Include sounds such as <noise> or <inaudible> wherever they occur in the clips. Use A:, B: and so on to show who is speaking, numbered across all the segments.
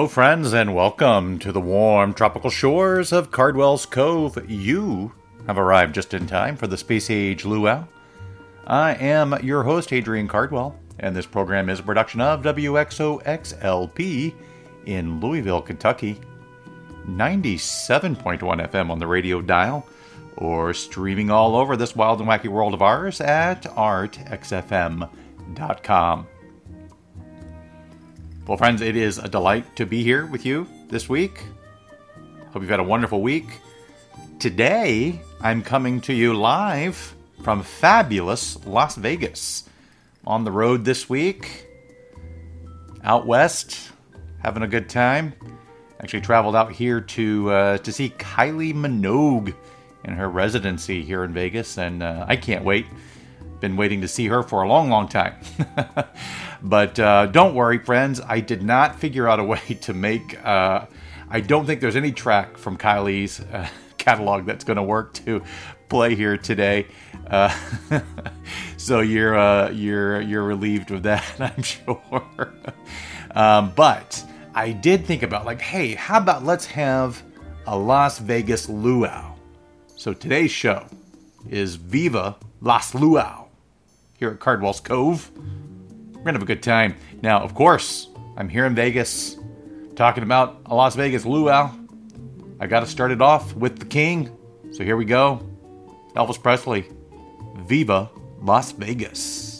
A: Hello, friends, and welcome to the warm tropical shores of Cardwell's Cove. You have arrived just in time for the Space Age Luau. I am your host, Adrian Cardwell, and this program is a production of WXOXLP in Louisville, Kentucky. 97.1 FM on the radio dial, or streaming all over this wild and wacky world of ours at artxfm.com. Well, friends, it is a delight to be here with you this week. Hope you've had a wonderful week. Today, I'm coming to you live from fabulous Las Vegas. On the road this week, out west, having a good time. Actually, traveled out here to uh, to see Kylie Minogue in her residency here in Vegas, and uh, I can't wait. Been waiting to see her for a long, long time. <laughs> but uh, don't worry, friends. I did not figure out a way <laughs> to make. Uh, I don't think there's any track from Kylie's uh, <laughs> catalog that's going to work to play here today. Uh, so you're uh, you're you're relieved with that, I'm sure. um, but I did think about like, hey, how about let's have a Las Vegas luau? So today's show is Viva Las Luau here at Cardwell's Cove. We're gonna have a good time. Now, of course, I'm here in Vegas talking about a Las Vegas luau. I got to start it off with the king. So here we go. Elvis Presley. Viva Las Vegas.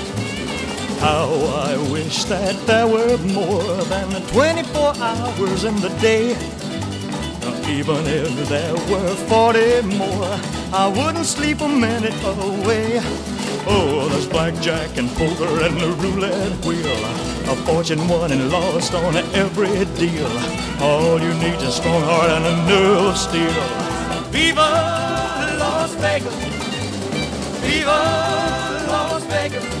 B: How I wish that there were more than 24 hours in the day. Even if there were 40 more, I wouldn't sleep a minute away. Oh, there's blackjack and poker and the roulette wheel. A fortune won and lost on every deal. All you need is a strong heart and a nerve of steel. Viva Las Vegas! Viva Las Vegas!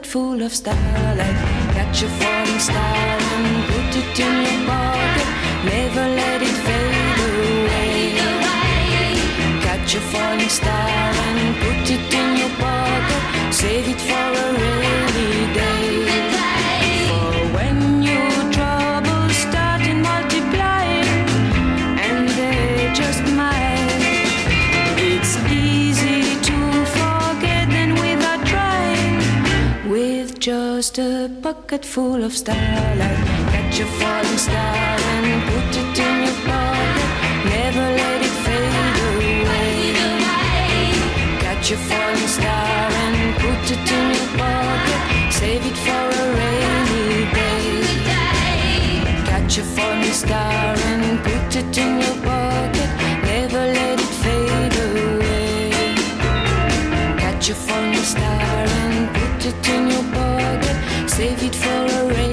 C: Bucket full of starlight. Catch a falling star and put it in your pocket. Never let it fade away. Catch a falling star and put it in your pocket. Save it for a rainy day. Bucket full of starlight, catch a falling star and put it in your pocket. Never let it fade away. Catch a falling star and put it in your pocket. Save it for a rainy day. Catch a falling star and put it in your pocket. Never let it fade away. Catch a falling star and put it in. Save it for a rainy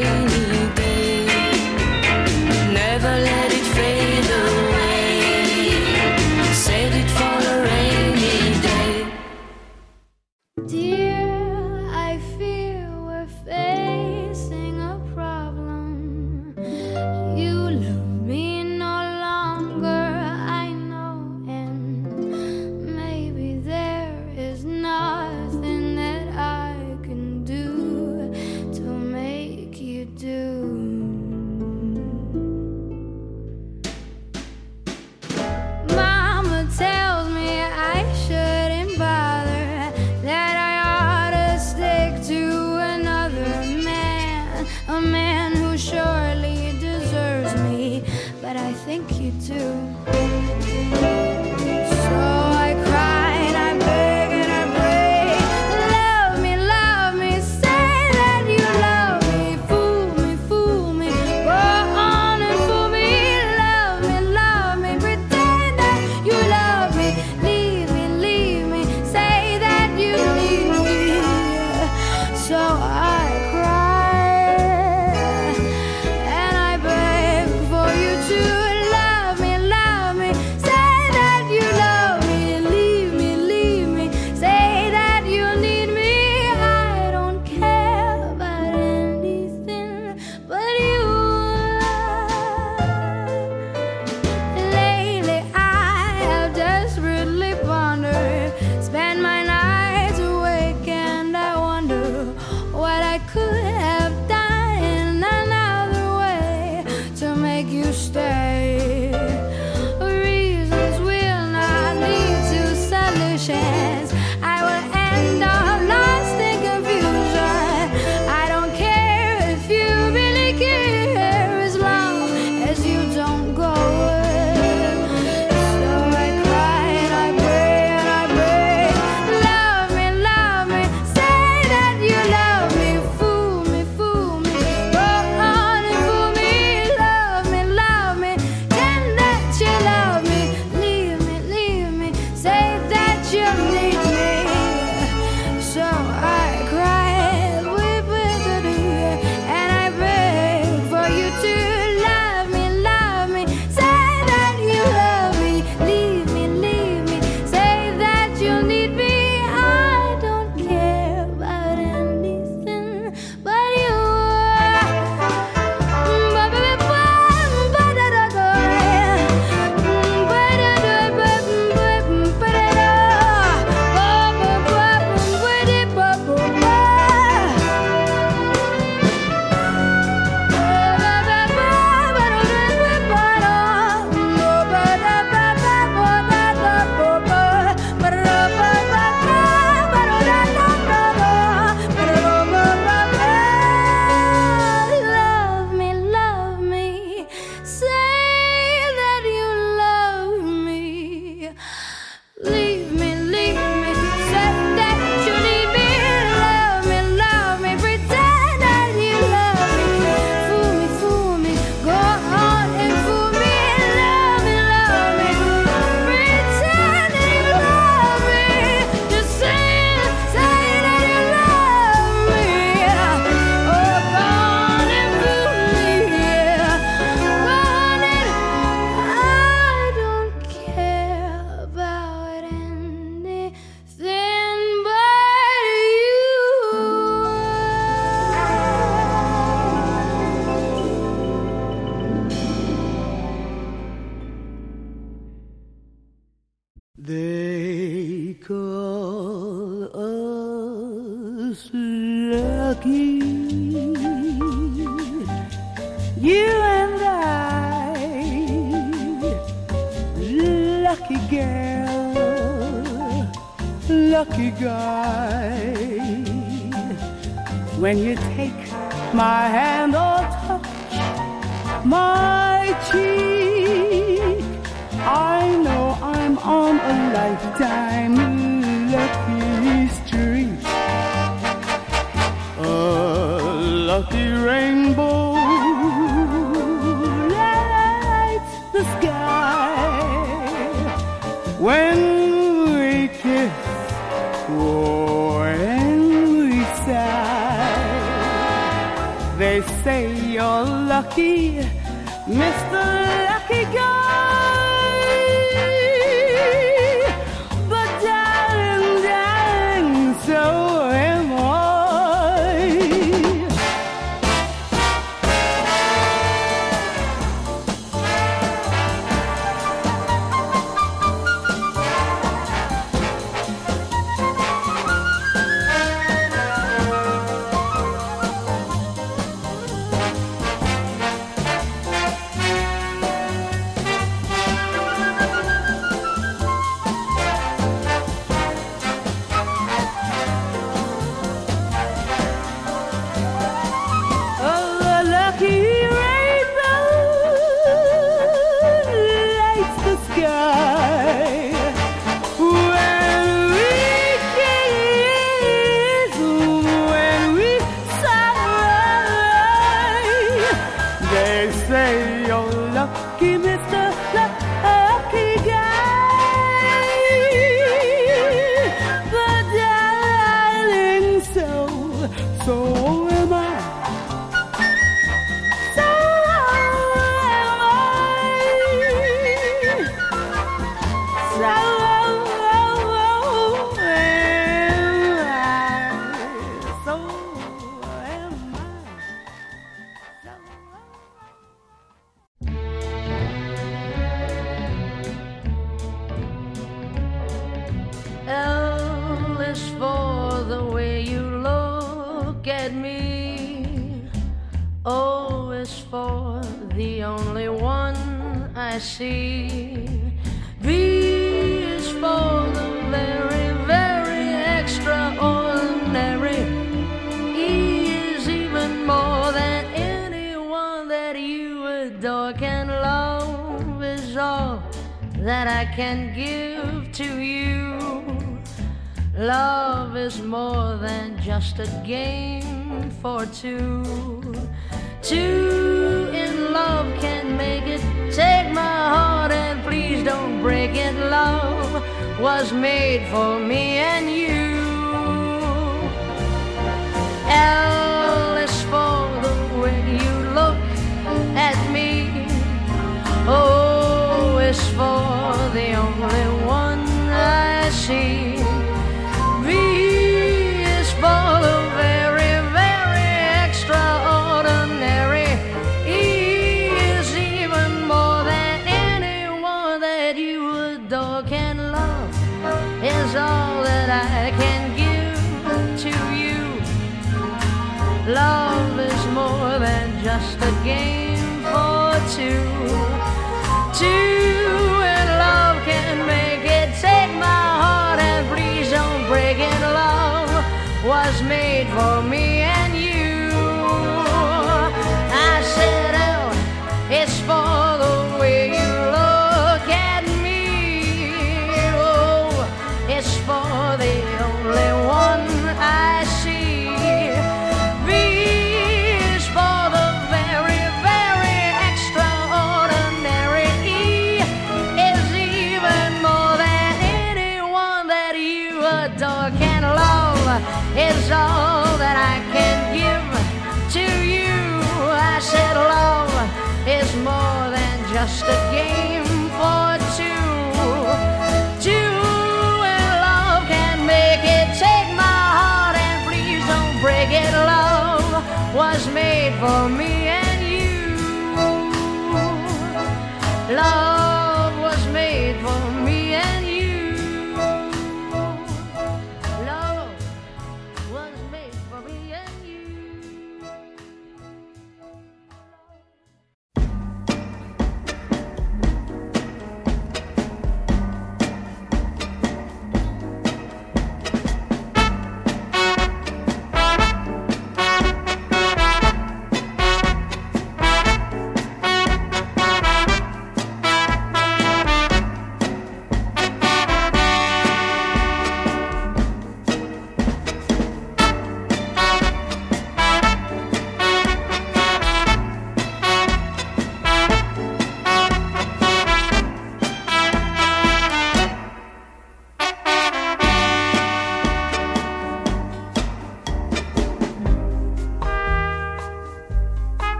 C: a
D: game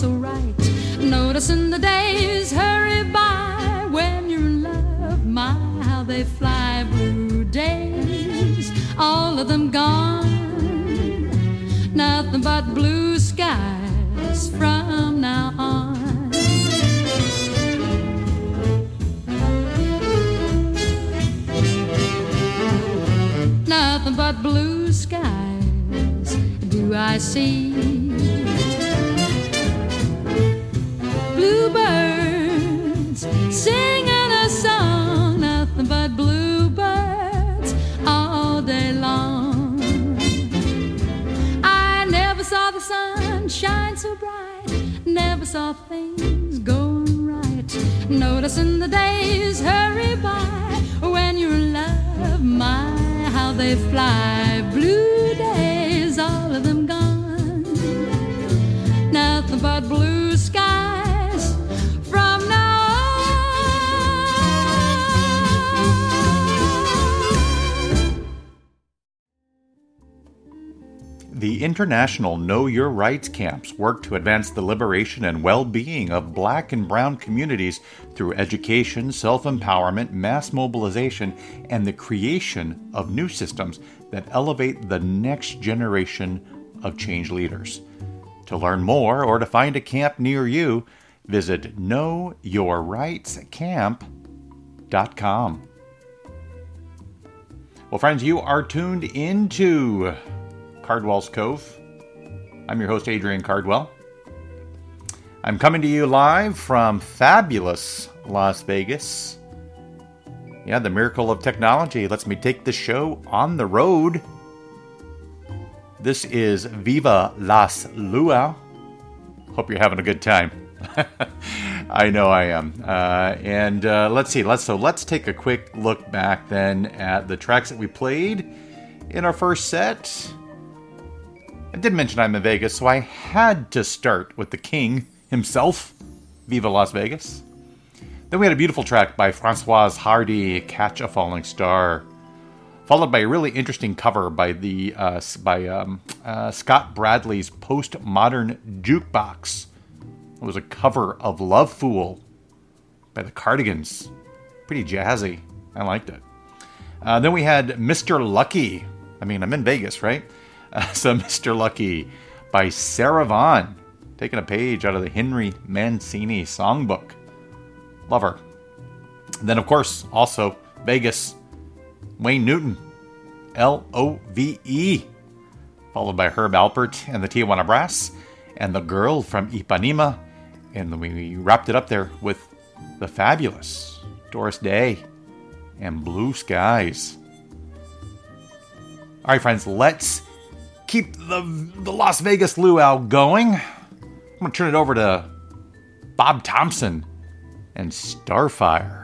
E: so right. The
A: International Know Your Rights camps work to advance the liberation and well being of black and brown communities through education, self empowerment, mass mobilization, and the creation of new systems that elevate the next generation of change leaders. To learn more or to find a camp near you, visit knowyourrightscamp.com. Well, friends, you are tuned into Cardwell's Cove. I'm your host, Adrian Cardwell. I'm coming to you live from fabulous Las Vegas. Yeah, the miracle of technology lets me take the show on the road. This is Viva Las Luau. Hope you're having a good time. <laughs> I know I am. Uh, and uh, let's see. Let's so let's take a quick look back then at the tracks that we played in our first set. I did mention I'm in Vegas, so I had to start with the king himself, Viva Las Vegas. Then we had a beautiful track by Francoise Hardy, Catch a Falling Star, followed by a really interesting cover by the uh, by um, uh, Scott Bradlee's postmodern jukebox. It was a cover of Love Fool by the Cardigans. Pretty jazzy. I liked it. Uh, then we had Mr. Lucky. I mean, I'm in Vegas, right? Uh, <laughs> so Mr. Lucky by Sarah Vaughan, taking a page out of the Henry Mancini songbook. Lover. Then, of course, also Vegas, Wayne Newton, L O V E, followed by Herb Alpert and the Tijuana Brass, and the girl from Ipanema. And we wrapped it up there with the fabulous Doris Day and Blue Skies. All right, friends, let's keep the, the Las Vegas luau going. I'm going to turn it over to Bob Thompson and Starfire.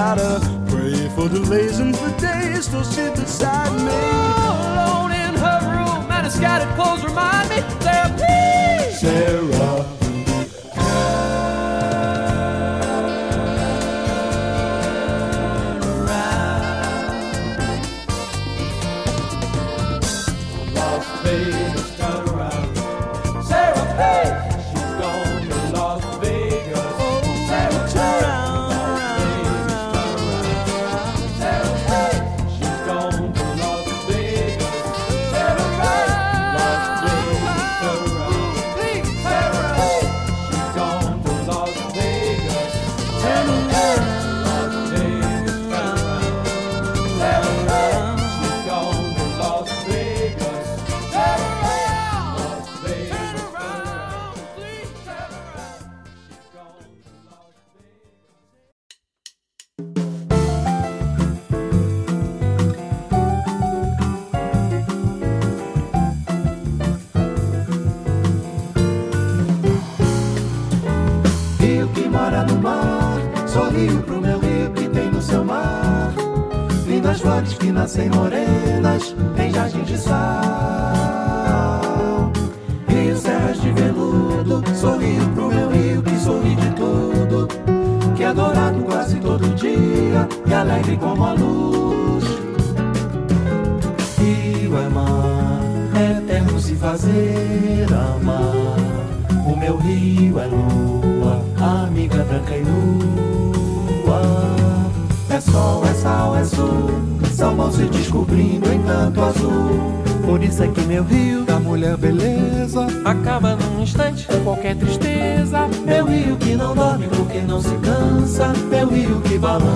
F: Gotta pray for delays and for days till she's beside me.
G: Alone in her room, and her scattered clothes remind me. Please.
F: Sarah.
H: Nascem morenas em jardim de sal. Rio, serras de veludo, sorrio pro meu rio que sorri de tudo. Que é dourado quase todo dia e alegre como a luz. Rio é mar, é se fazer amar. O meu rio é lua, amiga branca e nua. É sol, é sal, é sul, são mãos se descobrindo em tanto azul. Por isso é que meu rio da mulher beleza
G: Acaba num instante qualquer tristeza.
H: Meu rio que não dorme porque não se cansa Meu rio que balança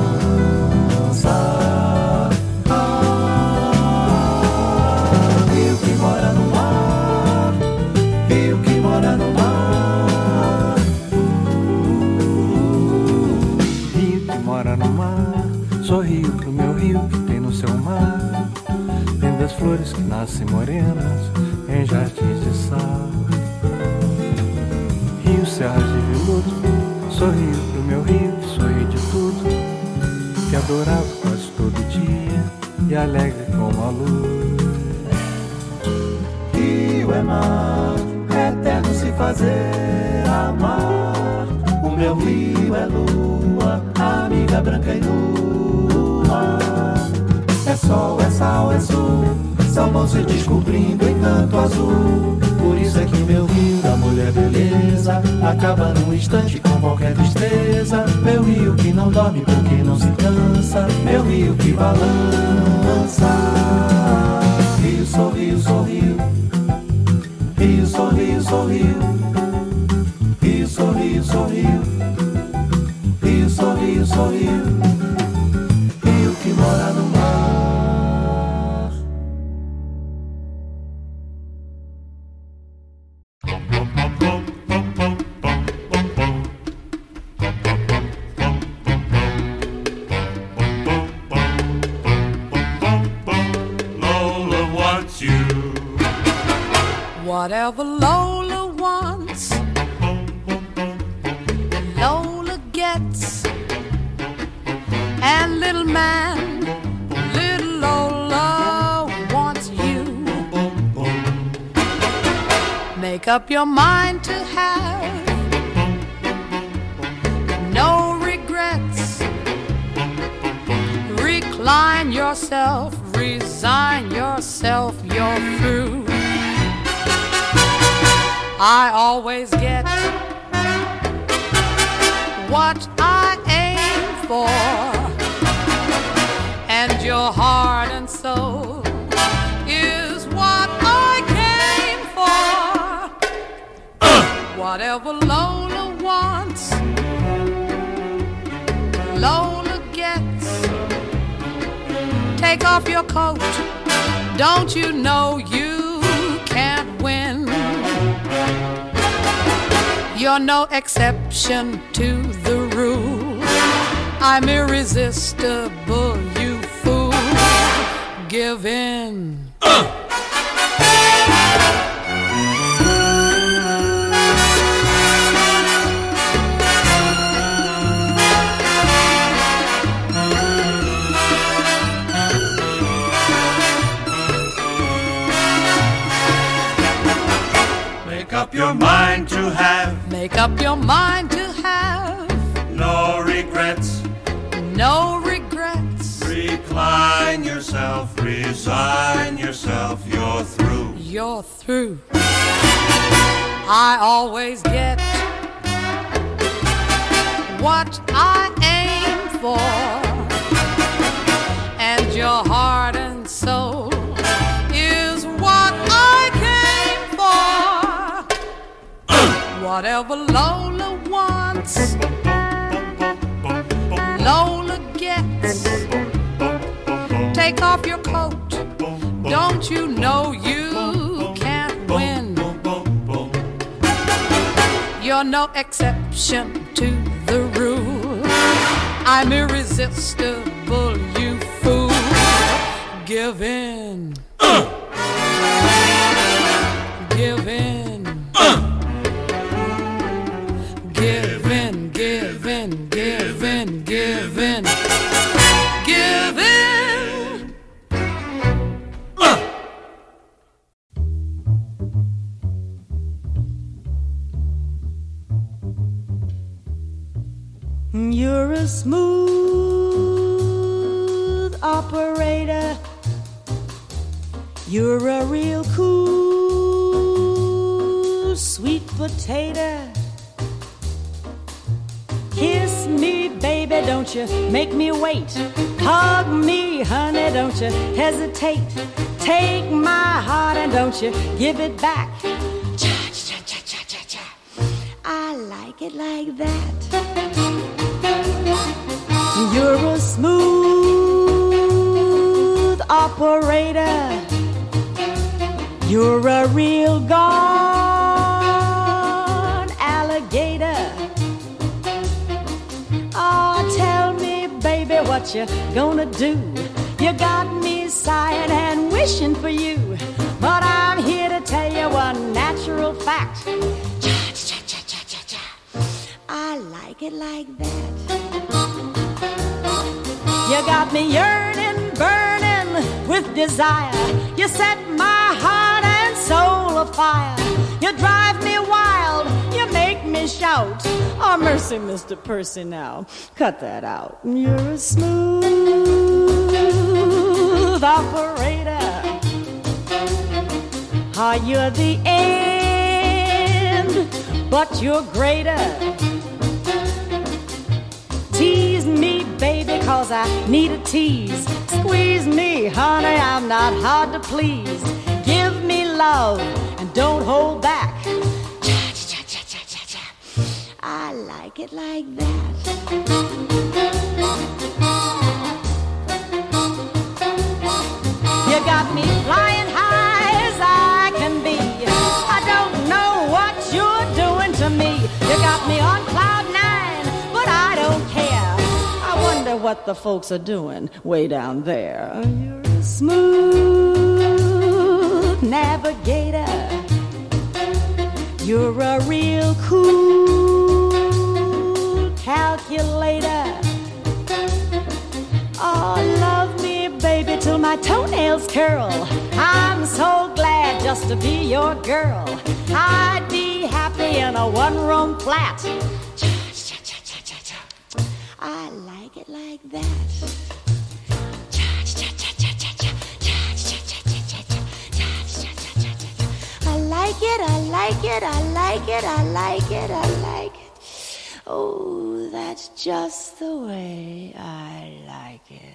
F: flores que nascem morenas em jardins de sal. Rio, serras de veludo, sorrio pro meu rio que sorri de tudo. Que adorava quase todo dia e alegre como a luz.
H: Rio é mar, é eterno se fazer amar. O meu rio é lua, amiga branca e nua. É sol, é sal, é sul, são descobrindo em tanto azul. Por isso é que meu rio da mulher beleza acaba num instante com qualquer tristeza. Meu rio que não dorme porque não se cansa, meu rio que balança. Rio, sorriu, sorriu. Rio, sorriu, sorriu. Rio, sorriu, sorriu. Rio, sorriu, sorriu.
I: Make up your mind to have no regrets. Recline yourself, resign yourself, you're through. I always get what I aim for, and your heart and Whatever Lola wants, Lola gets. Take off your coat. Don't you know you can't win? You're no exception to the rule. I'm irresistible, you fool. Give in. Uh.
J: Your mind to have
I: Make up your mind to have
J: no regrets.
I: no regrets.
J: Recline yourself, resign yourself, you're through.
I: You're through. I always get what I aim for, and your heart Whatever Lola wants, Lola gets. Take off your coat. Don't you know you can't win? You're no exception to the rule. I'm irresistible, you fool. Give in. Give
K: potato. Kiss me, baby, don't you make me wait. Hug me, honey, don't you hesitate. Take my heart and don't you give it back. Cha cha cha cha cha cha. I like it like that. You're a smooth operator. You're a real gone what you gonna do? You got me sighing and wishing for you. But I'm here to tell you one natural fact. Cha cha cha cha cha cha. I like it like that. You got me yearning, burning with desire. You set my heart and soul afire. You drive me shout. Oh, mercy, Mr. Percy, now. Cut that out. You're a smooth operator. Are you the end? But you're greater. Tease me, baby, cause I need a tease. Squeeze me, honey, I'm not hard to please. Give me love and don't hold back. Like it like that. You got me flying high as I can be. I don't know what you're doing to me. You got me on cloud nine, but I don't care. I wonder what the folks are doing way down there. You're a smooth navigator. You're a real cool calculator. Oh, love me, baby, till my toenails curl. I'm so glad just to be your girl. I'd be happy in a one room flat. I like it like that. I like it, I like it, I like it, I like it, I like it. Oh, that's just the way I like it.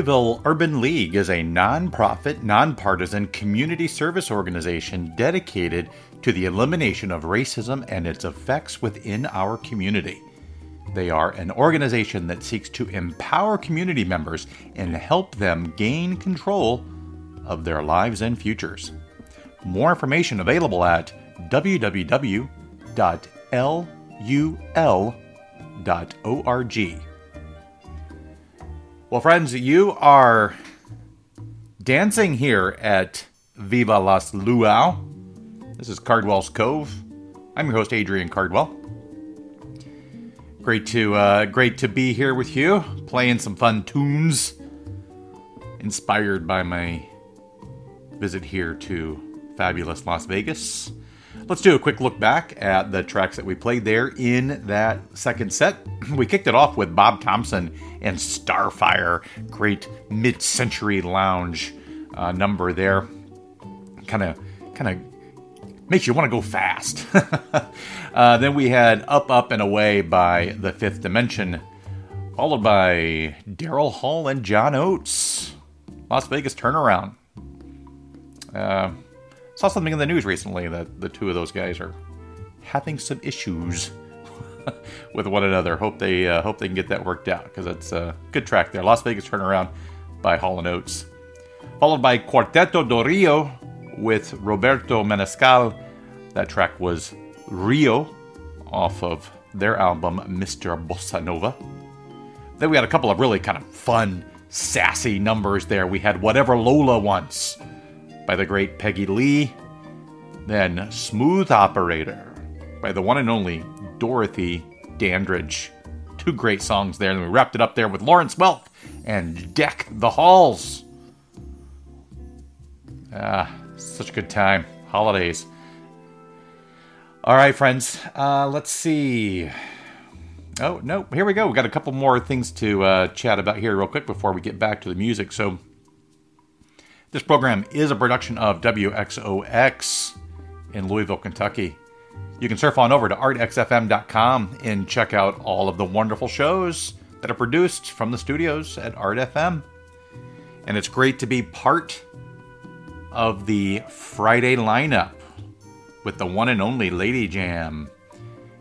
A: Louisville Urban League is a nonprofit, nonpartisan community service organization dedicated to the elimination of racism and its effects within our community. They are an organization that seeks to empower community members and help them gain control of their lives and futures. More information available at www.lul.org. Well, friends, you are dancing here at Viva Las Luau. This is Cardwell's Cove. I'm your host, Adrian Cardwell. Great to uh, great to be here with you, playing some fun tunes, inspired by my visit here to fabulous Las Vegas. Let's do a quick look back at the tracks that we played there in that second set. <clears throat> We kicked it off with Bob Thompson and Starfire, great mid-century lounge uh, number there. Kind of, kind of makes you want to go fast. <laughs> uh, then we had Up, Up, and Away by The Fifth Dimension, followed by Daryl Hall and John Oates. Las Vegas Turnaround. Uh, saw something in the news recently that the two of those guys are having some issues <laughs> with one another. Hope they uh, hope they can get that worked out because it's a good track there. Las Vegas Turnaround by Hall Oates, followed by Quarteto do Rio with Roberto Menescal. That track was Rio off of their album Mr. Bossa Nova. Then we had a couple of really kind of fun, sassy numbers there. We had Whatever Lola Wants by the great Peggy Lee. Then Smooth Operator by the one and only Dorothy Dandridge. Two great songs there. And we wrapped it up there with Lawrence Welk and Deck the Halls. Ah, such a good time. Holidays. All right, friends. Uh, let's see. Oh, no. Here we go. We got a couple more things to uh, chat about here, real quick, before we get back to the music. So, this program is a production of WXOX in Louisville, Kentucky. You can surf on over to artxfm.com and check out all of the wonderful shows that are produced from the studios at Art FM. And it's great to be part of the Friday lineup with the one and only Lady Jam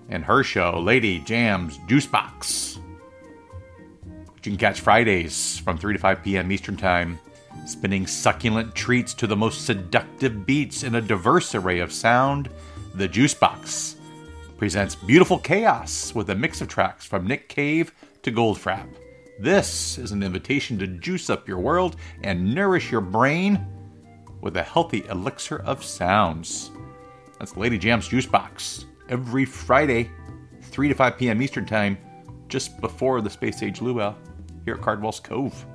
A: and her show, Lady Jam's Juicebox. You can catch Fridays from 3 to 5 p.m. Eastern Time, spinning succulent treats to the most seductive beats in a diverse array of sound. The Juicebox presents Beautiful Chaos with a mix of tracks from Nick Cave to Goldfrapp. This is an invitation to juice up your world and nourish your brain with a healthy elixir of sounds. That's Lady Jam's Juice Box every Friday, 3 to 5 p.m. Eastern Time, just before the Space Age Luau here at Cardwell's Cove.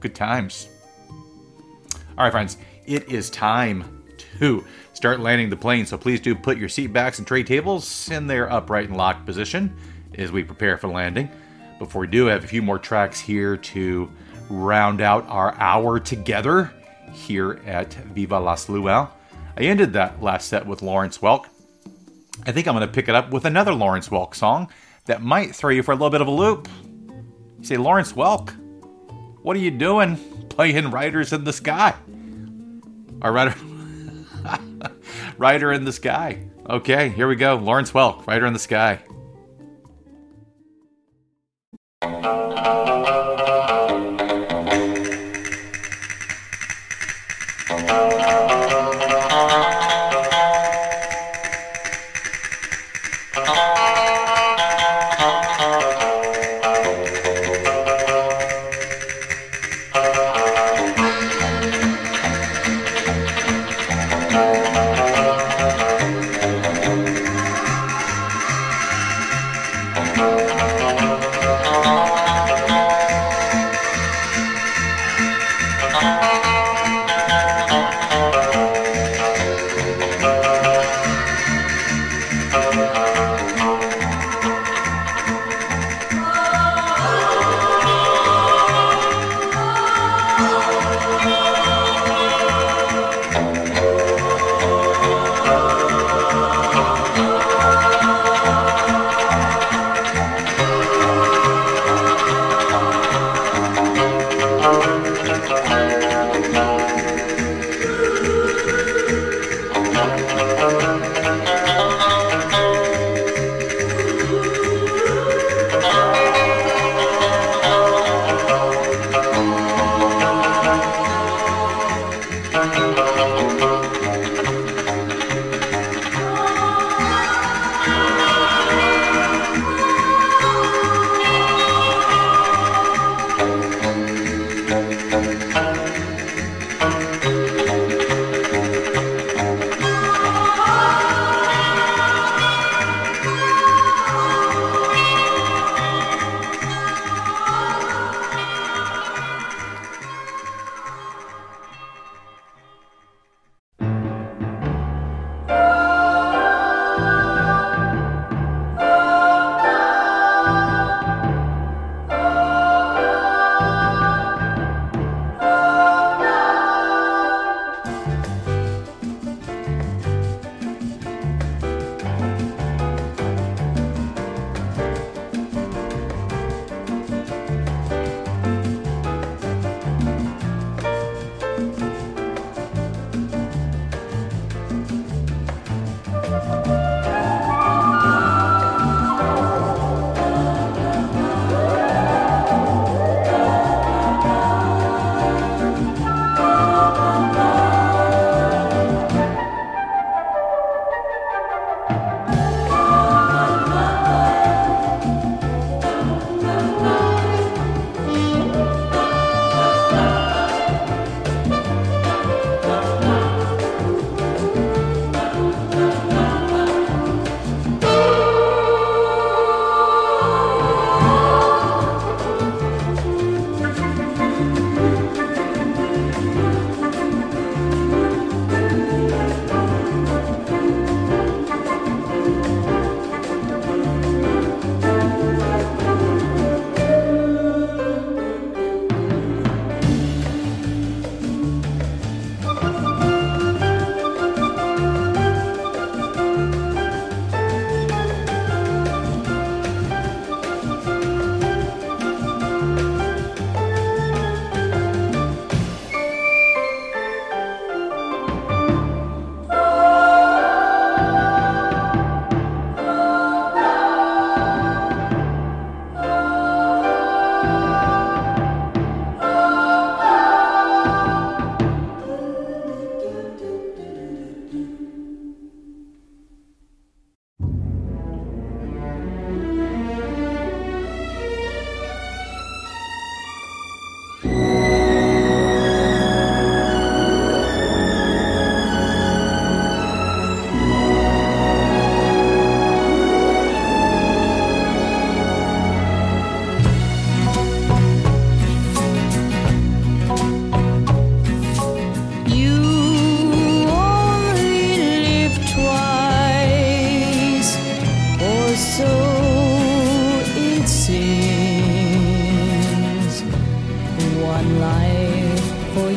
A: Good times. All right, friends, it is time to start landing the plane, so please do put your seat backs and tray tables in their upright and locked position as we prepare for landing. Before we do, I have a few more tracks here to round out our hour together here at Viva Las Luau. I ended that last set with Lawrence Welk. I think I'm going to pick it up with another Lawrence Welk song that might throw you for a little bit of a loop. You say, Lawrence Welk, what are you doing playing Riders in the Sky? Or Rider, <laughs> Rider in the Sky. Okay, here we go. Lawrence Welk, Rider in the Sky.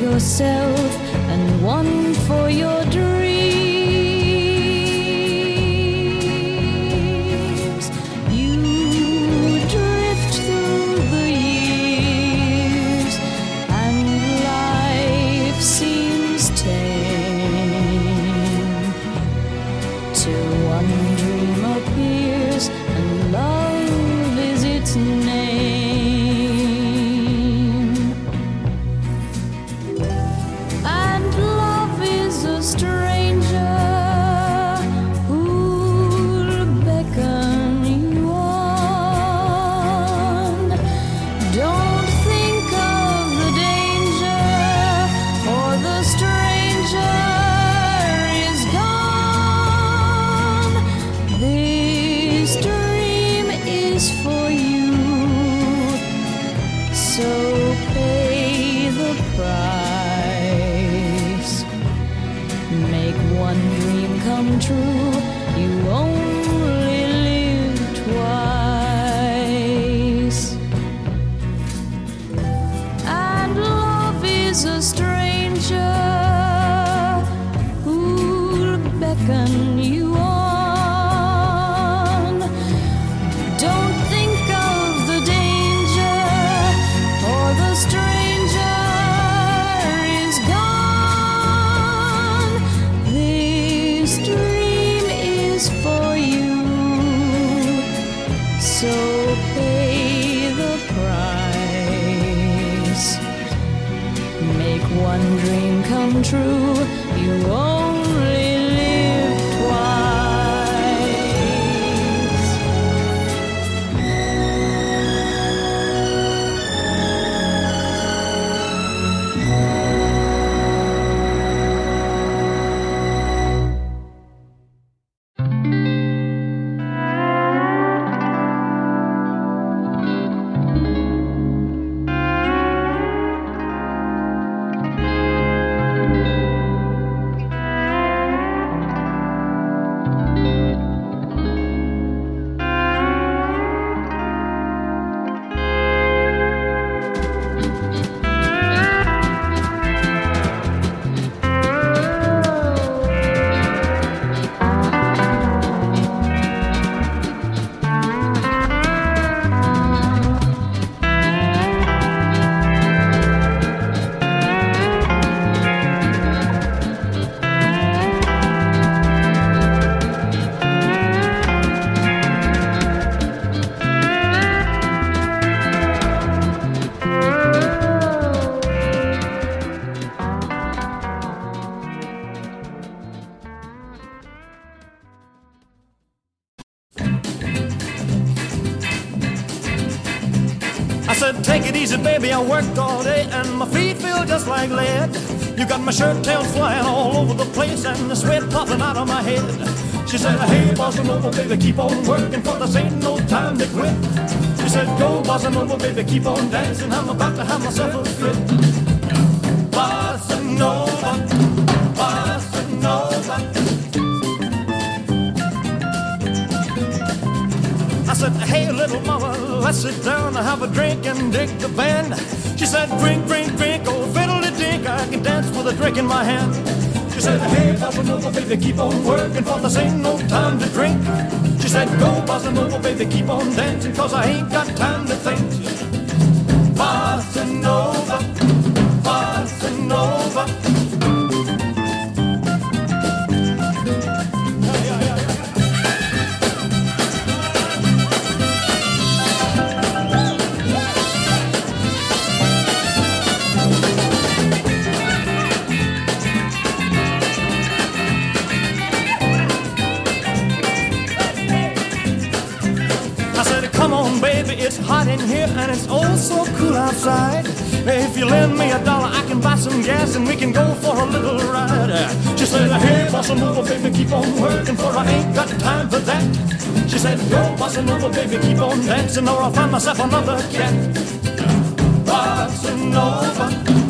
C: Yourself and one for your dreams.
B: Baby. I worked all day and my feet feel just like lead. You got my shirt tails flying all over the place and the sweat popping out of my head. She said, hey, bossa nova, baby, keep on working for this ain't no time to quit. She said, go, bossa nova, baby, keep on dancing. I'm about to have myself a fit. Little mama, let's sit down and have a drink and dig the band. She said, drink, drink, drink, oh, fiddle dink, I can dance with a drink in my hand. She said, hey, bossa nova, baby, keep on working, for this ain't no time to drink. She said, go, bossa nova, oh, baby, keep on dancing, cause I ain't got time to think. Bossa nova, If you lend me a dollar, I can buy some gas and we can go for a little ride. She said, hey, bossa nova, baby, keep on working for I ain't got time for that. She said, go, bossa nova, baby, keep on dancing or I'll find myself another cat. Bossa nova,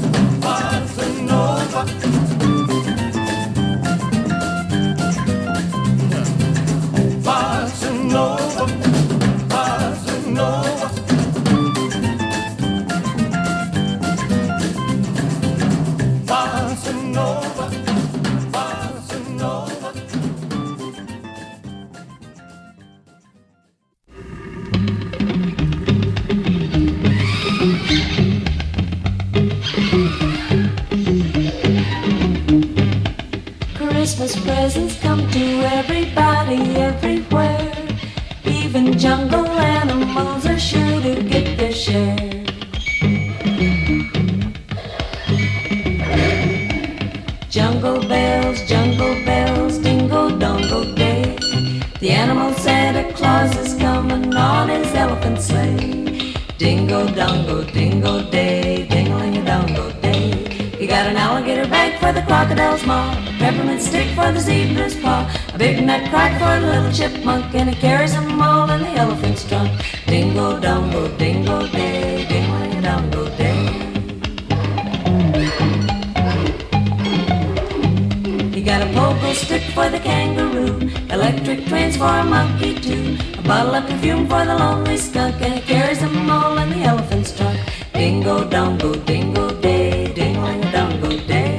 C: Santa Claus is coming on his elephant sleigh. Dingo dongo, dingo day, dingling a dongo day. He got an alligator bag for the crocodile's maw, peppermint stick for the zebra's paw, a big nutcracker for the little chipmunk, and he carries them all in the elephant's trunk. Dingo dongo, dingo day, dingling a dongo pogo stick for the kangaroo, electric trains for a monkey too, a bottle of perfume for the lonely skunk, and he carries them all in the elephant's trunk. Dingo dongo, dingo day, dingling dongo day.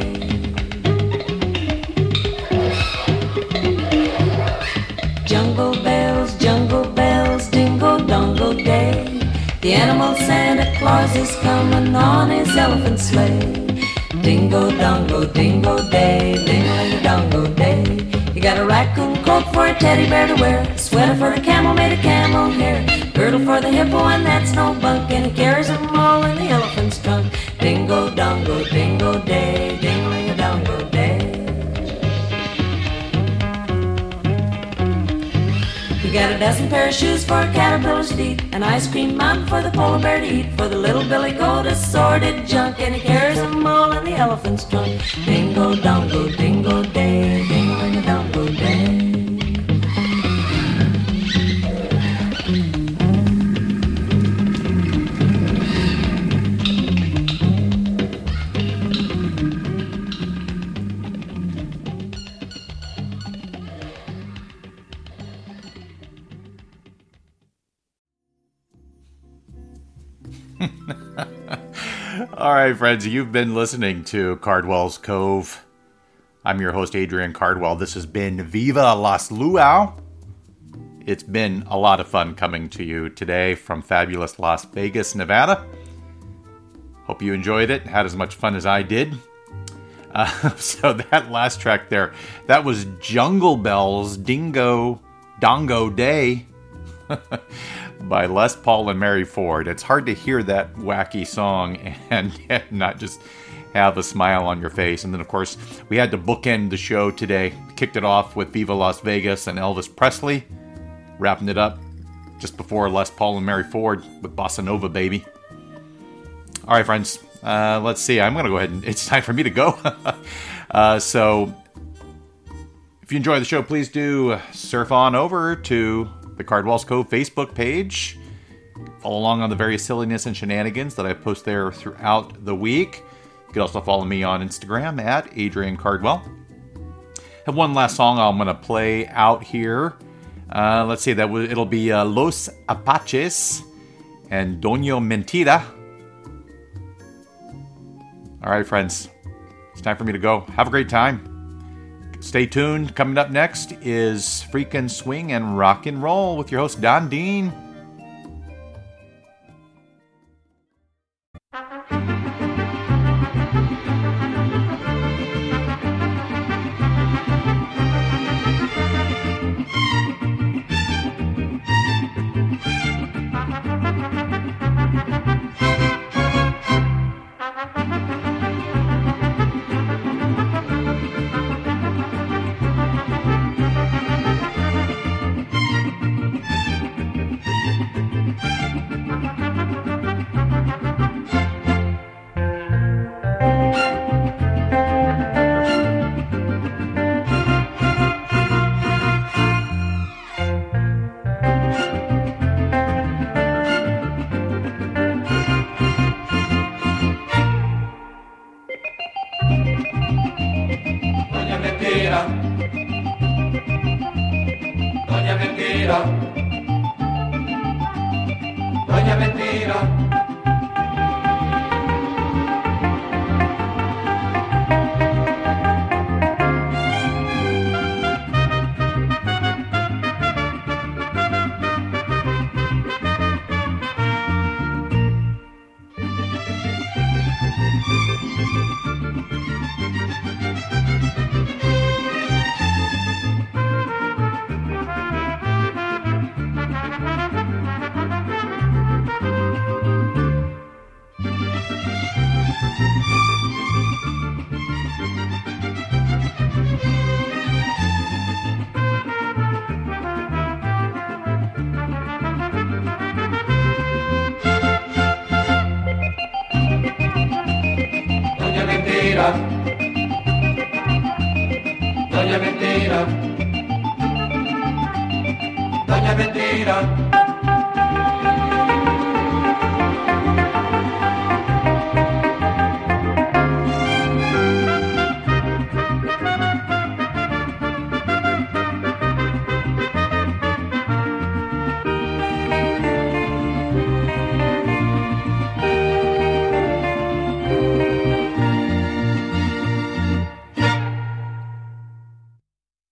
C: Jungle bells, jungle bells, dingo dongo day. The animal Santa Claus is coming on his elephant sleigh. Dingo dongo, dingo day, dingo dongo day. You got a raccoon coat for a teddy bear to wear, sweater for a camel made of camel hair, girdle for the hippo, and that's no bunk, and he carries them all in the elephant's trunk. Dingo dongo, dingo day, You got a dozen pair of shoes for a to eat, an ice cream mountain for the polar bear to eat, for the little billy goat assorted junk, and he carries them all in the elephant's trunk. Dingo dongo, dingo day, dingo dongo day.
A: All right, friends, you've been listening to Cardwell's Cove. I'm your host, Adrian Cardwell. This has been Viva Las Luau. It's been a lot of fun coming to you today from fabulous Las Vegas, Nevada. Hope you enjoyed it, had as much fun as I did. Uh, <laughs> so, that last track there, that was Jungle Bells Dingo Dongo Day <laughs> by Les Paul and Mary Ford. It's hard to hear that wacky song <laughs> and not just have a smile on your face. And then, of course, we had to bookend the show today. Kicked it off with Viva Las Vegas and Elvis Presley, wrapping it up just before Les Paul and Mary Ford with Bossa Nova Baby. All right, friends, uh, let's see. I'm going to go ahead and it's time for me to go. <laughs> uh, so, if you enjoy the show, please do surf on over to the Cardwell's Cove Facebook page. Follow along on the various silliness and shenanigans that I post there throughout the week. You can also follow me on Instagram at Adrian Cardwell. Have one last song I'm going to play out here. Uh, let's see, that w- it'll be uh, Los Apaches and Doño Mentira. All right, friends, it's time for me to go. Have a great time. Stay tuned. Coming up next is Freakin' Swing and Rock and Roll with your host, Don Dean.